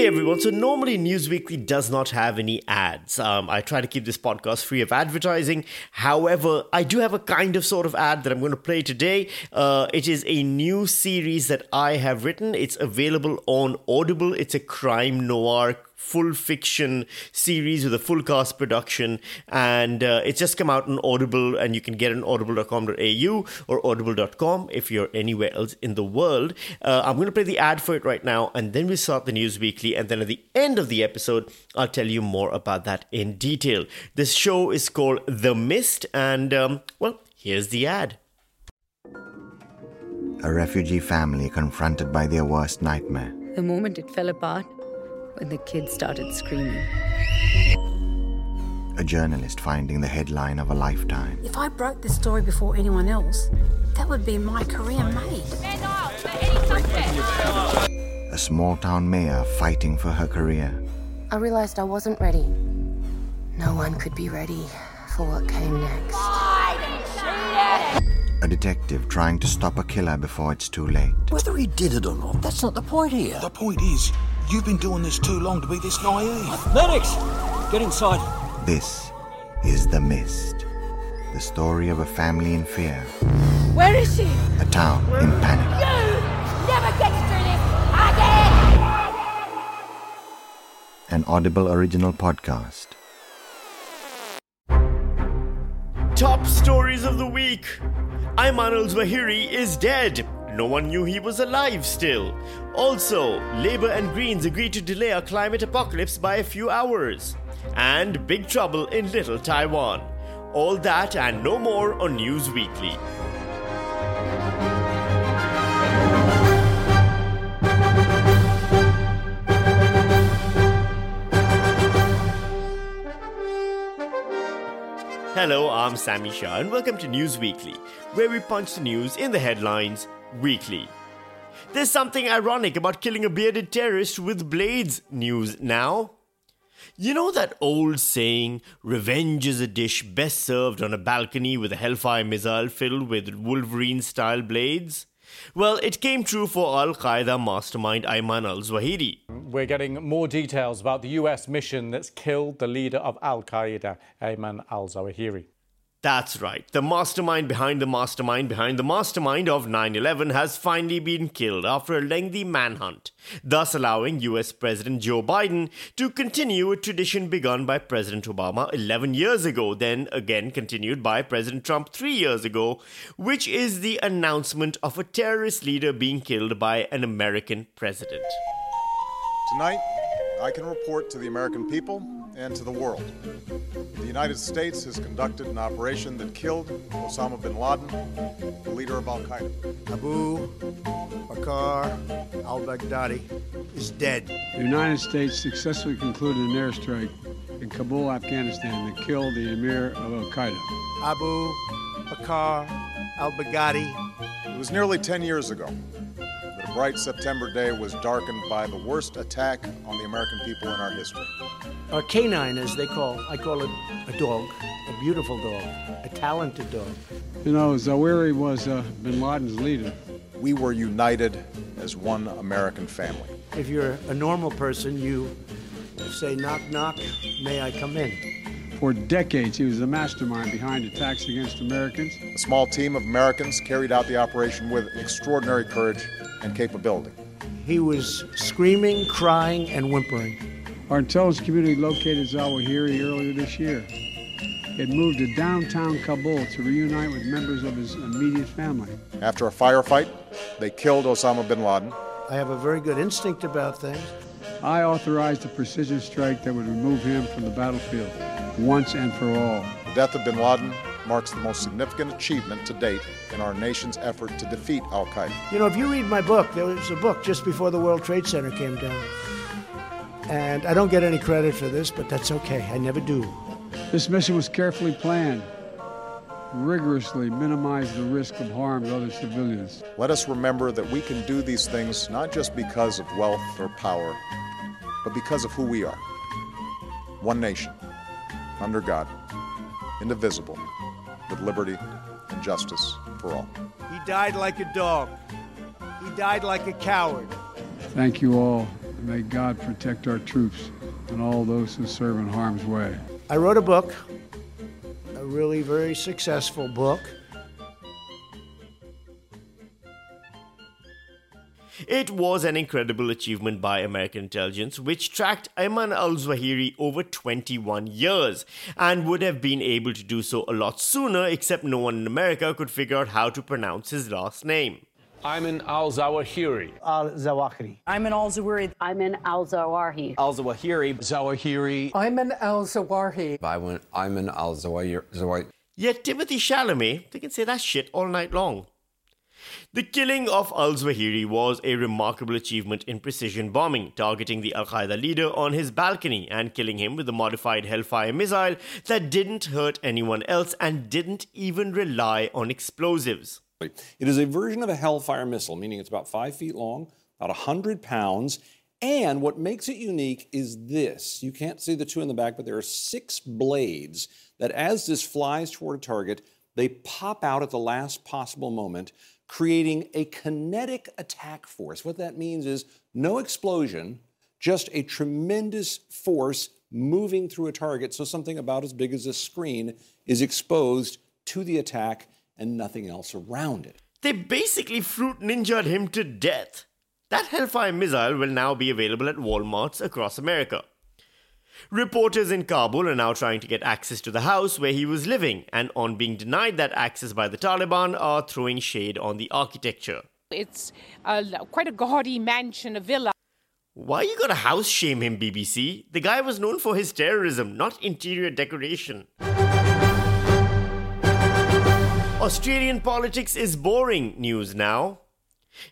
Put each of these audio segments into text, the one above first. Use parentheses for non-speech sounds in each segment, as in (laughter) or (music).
Hey everyone, so normally Newsweekly does not have any ads. Um, I try to keep this podcast free of advertising. However, I do have a kind of sort of ad that I'm going to play today. Uh, it is a new series that I have written. It's available on Audible. It's a crime noir full fiction series with a full cast production. And uh, it's just come out on audible and you can get it on audible.com.au or audible.com if you're anywhere else in the world. Uh, i'm going to play the ad for it right now and then we start the news weekly. And then at the end of the episode i'll tell you more about that in detail. This show is called the Missed and um, well here's the ad. A refugee family confronted by their worst nightmare. The moment it fell apart, when the kids started screaming. A journalist finding the headline of a lifetime. If I broke this story before anyone else, that would be my career made. A small town mayor fighting for her career. I realized I wasn't ready. No one could be ready for what came next. A detective trying to stop a killer before it's too late. Whether he did it or not, that's not the point here. The point is, you've been doing this too long to be this naive. Medics! Get inside. This is The Missed. The story of a family in fear. Where is she? A town in panic. You never get through this again! An Audible original podcast. Top stories of the week. Ayman al Zawahiri is dead. No one knew he was alive still. Also, Labour and Greens agreed to delay a climate apocalypse by a few hours. And big trouble in Little Taiwan. All that and no more on News Weekly. Hello, I'm Sami Shah, and welcome to News Weekly, where we punch the news in the headlines weekly. There's something ironic about killing a bearded terrorist with blades news now. You know that old saying, revenge is a dish best served on a balcony with a Hellfire missile filled with Wolverine style blades? Well, it came true for Al Qaeda mastermind Ayman al Zawahiri. We're getting more details about the US mission that's killed the leader of Al Qaeda, Ayman al Zawahiri. That's right. The mastermind behind the mastermind behind the mastermind of 9 11 has finally been killed after a lengthy manhunt, thus allowing US President Joe Biden to continue a tradition begun by President Obama 11 years ago, then again continued by President Trump three years ago, which is the announcement of a terrorist leader being killed by an American president. Tonight, I can report to the American people and to the world. The United States has conducted an operation that killed Osama bin Laden, the leader of Al Qaeda. Abu Bakr al Baghdadi is dead. The United States successfully concluded an airstrike in Kabul, Afghanistan, that killed the emir of Al Qaeda. Abu Bakr al Baghdadi. It was nearly 10 years ago that a bright September day was darkened by the worst attack on the American people in our history. Or canine, as they call. I call it a dog, a beautiful dog, a talented dog. You know, Zawahiri was uh, bin Laden's leader. We were united as one American family. If you're a normal person, you say, knock, knock, may I come in? For decades, he was the mastermind behind attacks against Americans. A small team of Americans carried out the operation with extraordinary courage and capability. He was screaming, crying, and whimpering. Our intelligence community located Zawahiri earlier this year. He had moved to downtown Kabul to reunite with members of his immediate family. After a firefight, they killed Osama bin Laden. I have a very good instinct about things. I authorized a precision strike that would remove him from the battlefield once and for all. The death of bin Laden marks the most significant achievement to date in our nation's effort to defeat Al Qaeda. You know, if you read my book, there was a book just before the World Trade Center came down. And I don't get any credit for this, but that's okay. I never do. This mission was carefully planned, rigorously minimized the risk of harm to other civilians. Let us remember that we can do these things not just because of wealth or power, but because of who we are. One nation, under God, indivisible, with liberty and justice for all. He died like a dog. He died like a coward. Thank you all. May God protect our troops and all those who serve in harm's way. I wrote a book, a really very successful book. It was an incredible achievement by American intelligence, which tracked Ayman al Zawahiri over 21 years and would have been able to do so a lot sooner, except no one in America could figure out how to pronounce his last name. Ayman al Zawahiri. Al Zawahiri. Ayman al Zawahiri. Ayman al Zawahiri. Al Zawahiri. Zawahiri. Ayman al Zawahiri. Ayman al Zawahiri. Yet Timothée Chalamet, they can say that shit all night long. The killing of al Zawahiri was a remarkable achievement in precision bombing, targeting the Al Qaeda leader on his balcony and killing him with a modified Hellfire missile that didn't hurt anyone else and didn't even rely on explosives. It is a version of a Hellfire missile, meaning it's about five feet long, about 100 pounds. And what makes it unique is this you can't see the two in the back, but there are six blades that, as this flies toward a target, they pop out at the last possible moment creating a kinetic attack force. What that means is no explosion, just a tremendous force moving through a target. So something about as big as a screen is exposed to the attack and nothing else around it. They basically fruit ninjaed him to death. That Hellfire missile will now be available at Walmarts across America. Reporters in Kabul are now trying to get access to the house where he was living, and on being denied that access by the Taliban, are throwing shade on the architecture. It's a, quite a gaudy mansion, a villa. Why you gotta house shame him, BBC? The guy was known for his terrorism, not interior decoration. Australian politics is boring news now.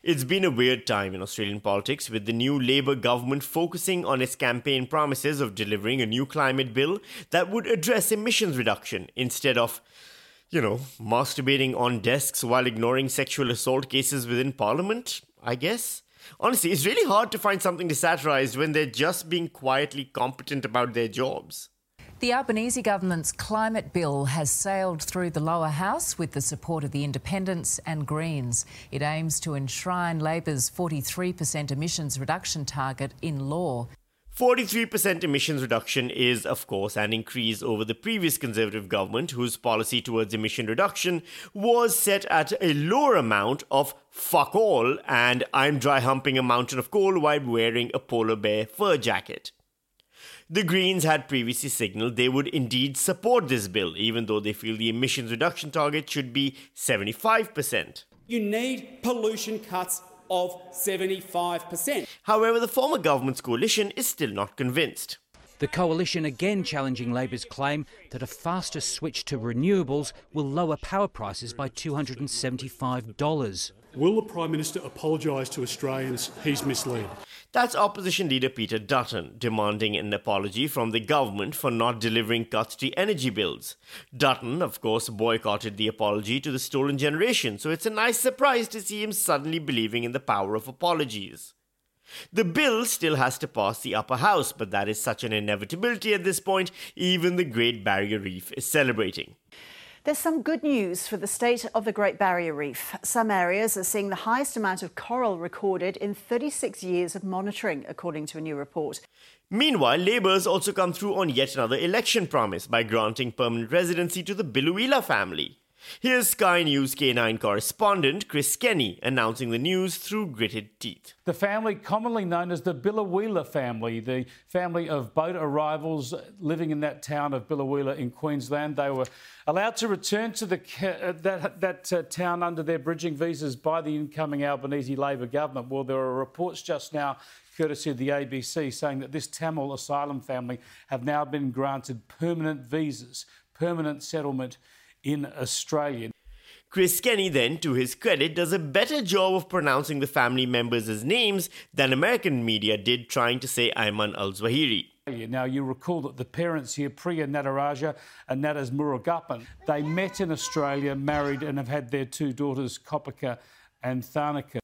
It's been a weird time in Australian politics with the new Labour government focusing on its campaign promises of delivering a new climate bill that would address emissions reduction instead of, you know, masturbating on desks while ignoring sexual assault cases within Parliament, I guess. Honestly, it's really hard to find something to satirize when they're just being quietly competent about their jobs. The Albanese government's climate bill has sailed through the lower house with the support of the Independents and Greens. It aims to enshrine Labor's 43% emissions reduction target in law. 43% emissions reduction is, of course, an increase over the previous Conservative government, whose policy towards emission reduction was set at a lower amount of fuck all and I'm dry humping a mountain of coal while wearing a polar bear fur jacket. The Greens had previously signaled they would indeed support this bill, even though they feel the emissions reduction target should be 75%. You need pollution cuts of 75%. However, the former government's coalition is still not convinced. The coalition again challenging Labor's claim that a faster switch to renewables will lower power prices by $275. Will the Prime Minister apologise to Australians he's misled? That's opposition leader Peter Dutton demanding an apology from the government for not delivering cuts to energy bills. Dutton, of course, boycotted the apology to the stolen generation, so it's a nice surprise to see him suddenly believing in the power of apologies. The bill still has to pass the upper house, but that is such an inevitability at this point, even the Great Barrier Reef is celebrating. There's some good news for the state of the Great Barrier Reef. Some areas are seeing the highest amount of coral recorded in 36 years of monitoring, according to a new report. Meanwhile, Labour's also come through on yet another election promise by granting permanent residency to the Biloela family. Here's Sky News K9 correspondent Chris Kenny announcing the news through gritted teeth. The family, commonly known as the Biloela family, the family of boat arrivals living in that town of Biloela in Queensland, they were allowed to return to the, uh, that, that uh, town under their bridging visas by the incoming Albanese Labor government. Well, there are reports just now courtesy of the ABC, saying that this Tamil asylum family have now been granted permanent visas, permanent settlement in Australia. Chris Kenny, then, to his credit, does a better job of pronouncing the family members' names than American media did trying to say Ayman al Zawahiri. Now, you recall that the parents here, Priya Nataraja and Nades Murugappan, they met in Australia, married, and have had their two daughters, Kopika and Tharnicaa.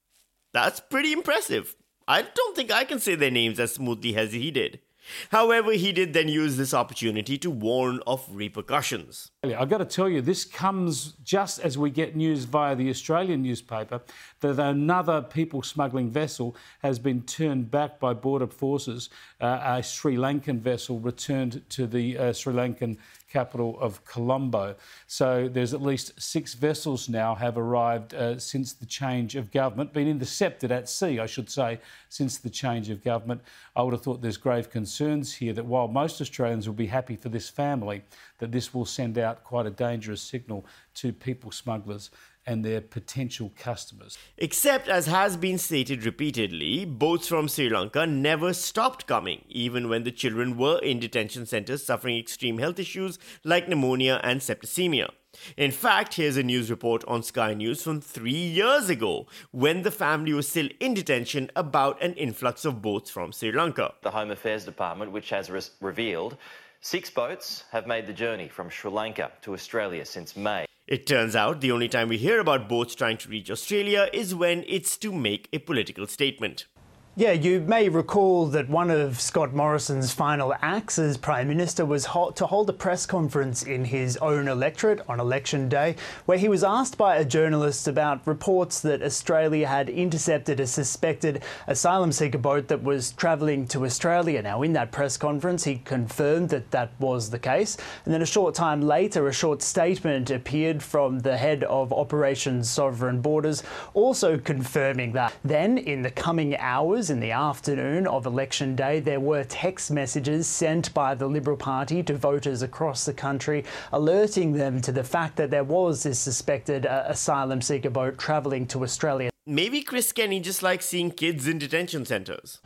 That's pretty impressive. I don't think I can say their names as smoothly as he did. However, he did then use this opportunity to warn of repercussions. I've got to tell you, this comes just as we get news via the Australian newspaper that another people smuggling vessel has been turned back by border forces. Uh, a Sri Lankan vessel returned to the uh, Sri Lankan capital of Colombo. So there's at least six vessels now have arrived uh, since the change of government, been intercepted at sea, I should say, since the change of government. I would have thought there's grave concerns here that while most Australians will be happy for this family, that this will send out quite a dangerous signal to people smugglers and their potential customers. Except, as has been stated repeatedly, boats from Sri Lanka never stopped coming, even when the children were in detention centres suffering extreme health issues like pneumonia and septicemia. In fact, here's a news report on Sky News from three years ago, when the family was still in detention about an influx of boats from Sri Lanka. The Home Affairs Department, which has re- revealed six boats have made the journey from Sri Lanka to Australia since May. It turns out the only time we hear about boats trying to reach Australia is when it's to make a political statement. Yeah, you may recall that one of Scott Morrison's final acts as Prime Minister was to hold a press conference in his own electorate on election day, where he was asked by a journalist about reports that Australia had intercepted a suspected asylum seeker boat that was travelling to Australia. Now, in that press conference, he confirmed that that was the case. And then a short time later, a short statement appeared from the head of Operation Sovereign Borders, also confirming that. Then, in the coming hours, in the afternoon of election day, there were text messages sent by the Liberal Party to voters across the country, alerting them to the fact that there was this suspected uh, asylum seeker boat travelling to Australia. Maybe Chris Kenny just likes seeing kids in detention centres.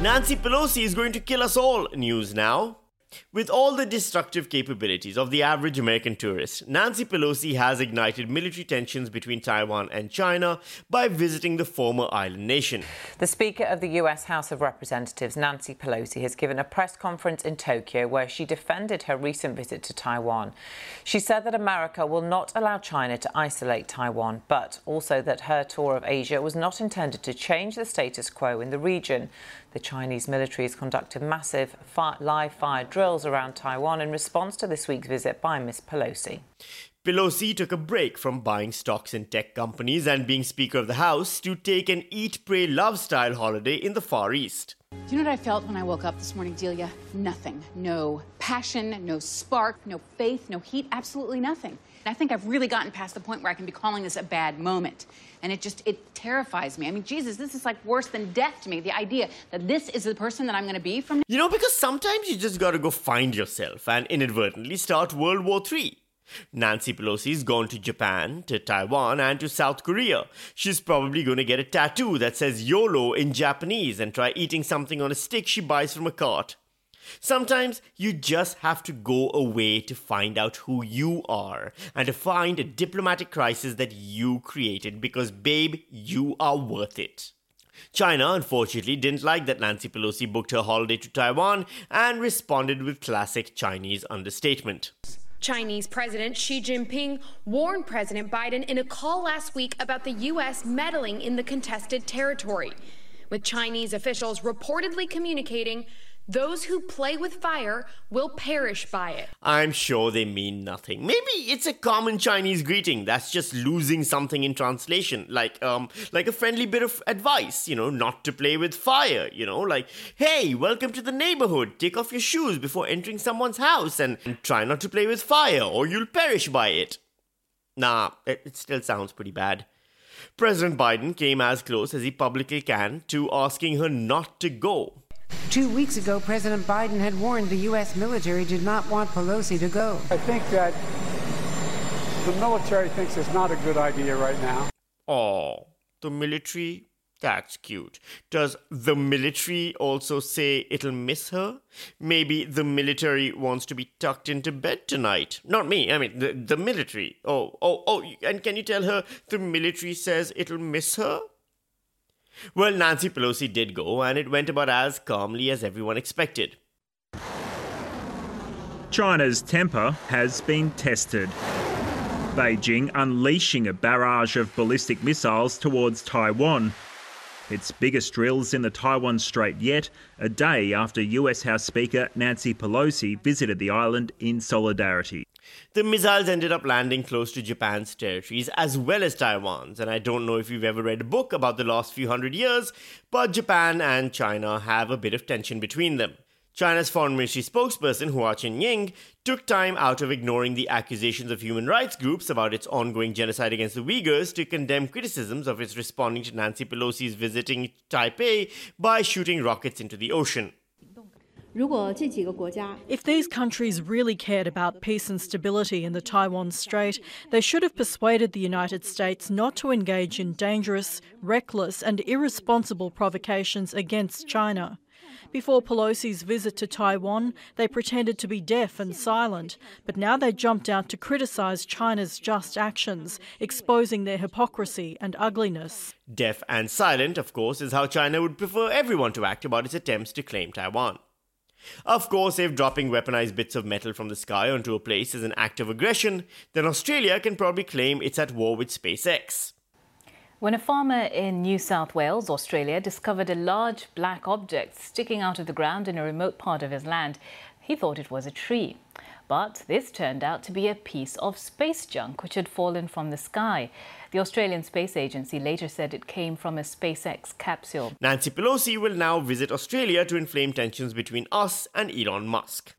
Nancy Pelosi is going to kill us all. News now. With all the destructive capabilities of the average American tourist, Nancy Pelosi has ignited military tensions between Taiwan and China by visiting the former island nation. The Speaker of the US House of Representatives, Nancy Pelosi, has given a press conference in Tokyo where she defended her recent visit to Taiwan. She said that America will not allow China to isolate Taiwan, but also that her tour of Asia was not intended to change the status quo in the region. The Chinese military has conducted massive live fire drills around Taiwan in response to this week's visit by Ms. Pelosi. Pelosi took a break from buying stocks in tech companies and being Speaker of the House to take an eat, pray, love style holiday in the Far East. Do you know what I felt when I woke up this morning, Delia? Nothing. No passion, no spark, no faith, no heat, absolutely nothing. I think I've really gotten past the point where I can be calling this a bad moment. And it just, it terrifies me. I mean, Jesus, this is like worse than death to me. The idea that this is the person that I'm going to be from. You know, because sometimes you just got to go find yourself and inadvertently start World War III. Nancy Pelosi's gone to Japan, to Taiwan, and to South Korea. She's probably going to get a tattoo that says YOLO in Japanese and try eating something on a stick she buys from a cart. Sometimes you just have to go away to find out who you are and to find a diplomatic crisis that you created because, babe, you are worth it. China, unfortunately, didn't like that Nancy Pelosi booked her holiday to Taiwan and responded with classic Chinese understatement. Chinese President Xi Jinping warned President Biden in a call last week about the U.S. meddling in the contested territory, with Chinese officials reportedly communicating those who play with fire will perish by it. I'm sure they mean nothing. Maybe it's a common Chinese greeting that's just losing something in translation, like um like a friendly bit of advice, you know, not to play with fire, you know, like hey, welcome to the neighborhood. Take off your shoes before entering someone's house and, and try not to play with fire or you'll perish by it. Nah, it, it still sounds pretty bad. President Biden came as close as he publicly can to asking her not to go. Two weeks ago, President Biden had warned the U.S. military did not want Pelosi to go. I think that the military thinks it's not a good idea right now. Oh, the military? That's cute. Does the military also say it'll miss her? Maybe the military wants to be tucked into bed tonight. Not me, I mean, the, the military. Oh, oh, oh, and can you tell her the military says it'll miss her? Well, Nancy Pelosi did go, and it went about as calmly as everyone expected. China's temper has been tested. Beijing unleashing a barrage of ballistic missiles towards Taiwan. its biggest drills in the Taiwan Strait yet, a day after US House Speaker Nancy Pelosi visited the island in solidarity. The missiles ended up landing close to Japan's territories as well as Taiwan's. And I don't know if you've ever read a book about the last few hundred years, but Japan and China have a bit of tension between them. China's foreign ministry spokesperson Hua Chunying took time out of ignoring the accusations of human rights groups about its ongoing genocide against the Uyghurs to condemn criticisms of its responding to Nancy Pelosi's visiting Taipei by shooting rockets into the ocean. If these countries really cared about peace and stability in the Taiwan Strait, they should have persuaded the United States not to engage in dangerous, reckless, and irresponsible provocations against China. Before Pelosi's visit to Taiwan, they pretended to be deaf and silent, but now they jumped out to criticise China's just actions, exposing their hypocrisy and ugliness. Deaf and silent, of course, is how China would prefer everyone to act about its attempts to claim Taiwan. Of course, if dropping weaponized bits of metal from the sky onto a place is an act of aggression, then Australia can probably claim it's at war with SpaceX. When a farmer in New South Wales, Australia, discovered a large black object sticking out of the ground in a remote part of his land, he thought it was a tree. But this turned out to be a piece of space junk which had fallen from the sky. The Australian Space Agency later said it came from a SpaceX capsule. Nancy Pelosi will now visit Australia to inflame tensions between us and Elon Musk.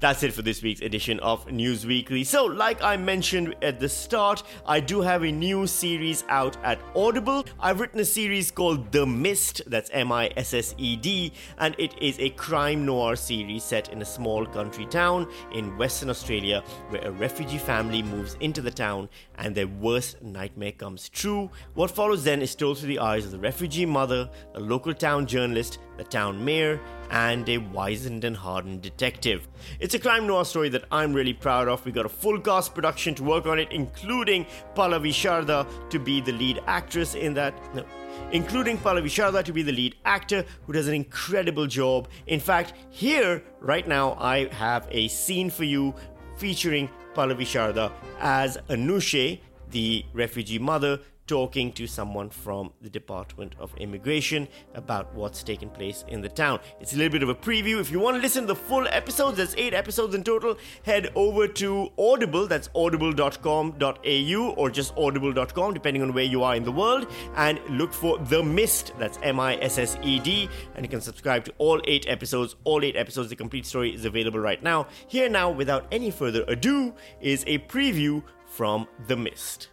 That's it for this week's edition of News Weekly. So, like I mentioned at the start, I do have a new series out at Audible. I've written a series called The Missed, that's M I S S E D, and it is a crime noir series set in a small country town in Western Australia where a refugee family moves into the town and their worst nightmare comes true. What follows then is told through the eyes of the refugee mother, a local town journalist, the town mayor, and a wizened and hardened detective. It's a crime noir story that I'm really proud of. We got a full cast production to work on it, including Pallavi Sharda to be the lead actress in that. No, including Pallavi Sharda to be the lead actor, who does an incredible job. In fact, here, right now, I have a scene for you featuring Pallavi Sharda as Anushe, the refugee mother, talking to someone from the Department of Immigration about what's taken place in the town. It's a little bit of a preview. If you want to listen to the full episodes, there's eight episodes in total, head over to Audible, that's audible.com.au or just audible.com, depending on where you are in the world, and look for The Missed, that's M I S S E D, and you can subscribe to all eight episodes. All eight episodes, the complete story is available right now. Here now, without any further ado, is a preview from The Missed.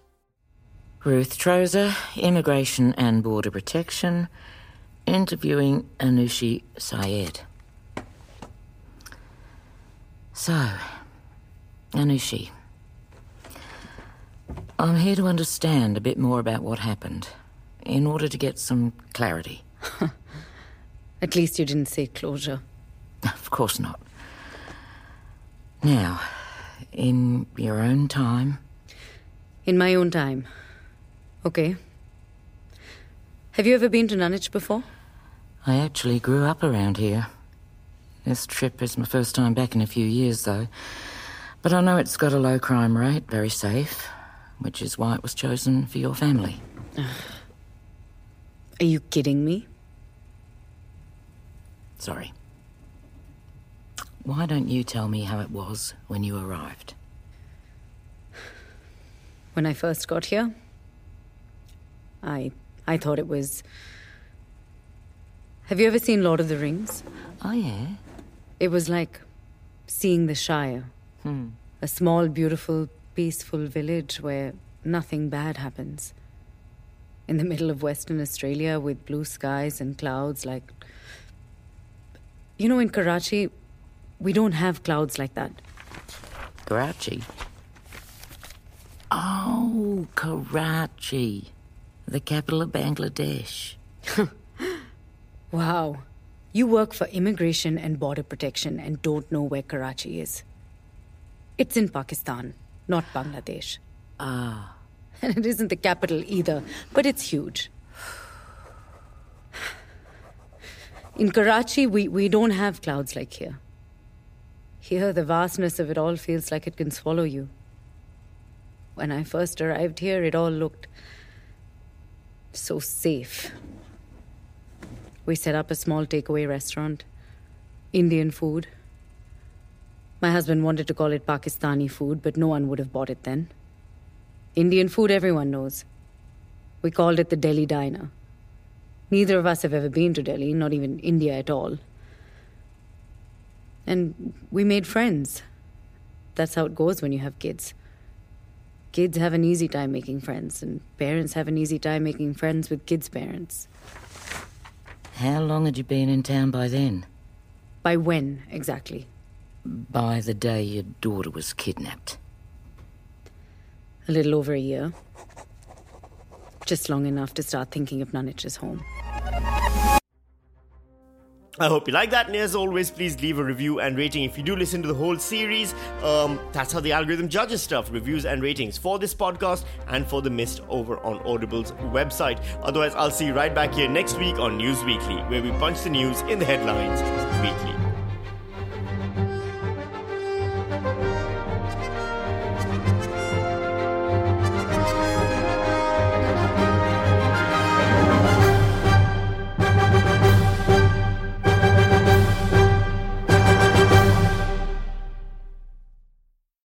Ruth Trozer, Immigration and Border Protection, interviewing Anushi Syed. So, Anushi, I'm here to understand a bit more about what happened in order to get some clarity. (laughs) At least you didn't say closure. Of course not. Now, in your own time. In my own time. Okay. Have you ever been to Nunwich before? I actually grew up around here. This trip is my first time back in a few years, though. But I know it's got a low crime rate, very safe, which is why it was chosen for your family. Are you kidding me? Sorry. Why don't you tell me how it was when you arrived? When I first got here, I I thought it was Have you ever seen Lord of the Rings? Oh yeah. It was like seeing the Shire. Hmm. A small, beautiful, peaceful village where nothing bad happens. In the middle of Western Australia with blue skies and clouds like You know in Karachi we don't have clouds like that. Karachi? Oh, Karachi. The capital of Bangladesh. (laughs) Wow. You work for Immigration and Border Protection and don't know where Karachi is. It's in Pakistan, not Bangladesh. Ah. (laughs) And it isn't the capital either, but it's huge. In Karachi, we, we don't have clouds like here. Here, the vastness of it all feels like it can swallow you. When I first arrived here, it all looked so safe. We set up a small takeaway restaurant, Indian food. My husband wanted to call it Pakistani food, but no one would have bought it then. Indian food, everyone knows. We called it the Delhi Diner. Neither of us have ever been to Delhi, not even India at all. And we made friends. That's how it goes when you have kids. Kids have an easy time making friends, and parents have an easy time making friends with kids' parents. How long had you been in town by then? By when, exactly? By the day your daughter was kidnapped. A little over a year. Just long enough to start thinking of Nunich home. I hope you like that, and as always, please leave a review and rating if you do listen to the whole series. Um, that's how the algorithm judges stuff reviews and ratings for this podcast and for the Missed over on Audible's website. Otherwise, I'll see you right back here next week on News Weekly, where we punch the news in the headlines weekly.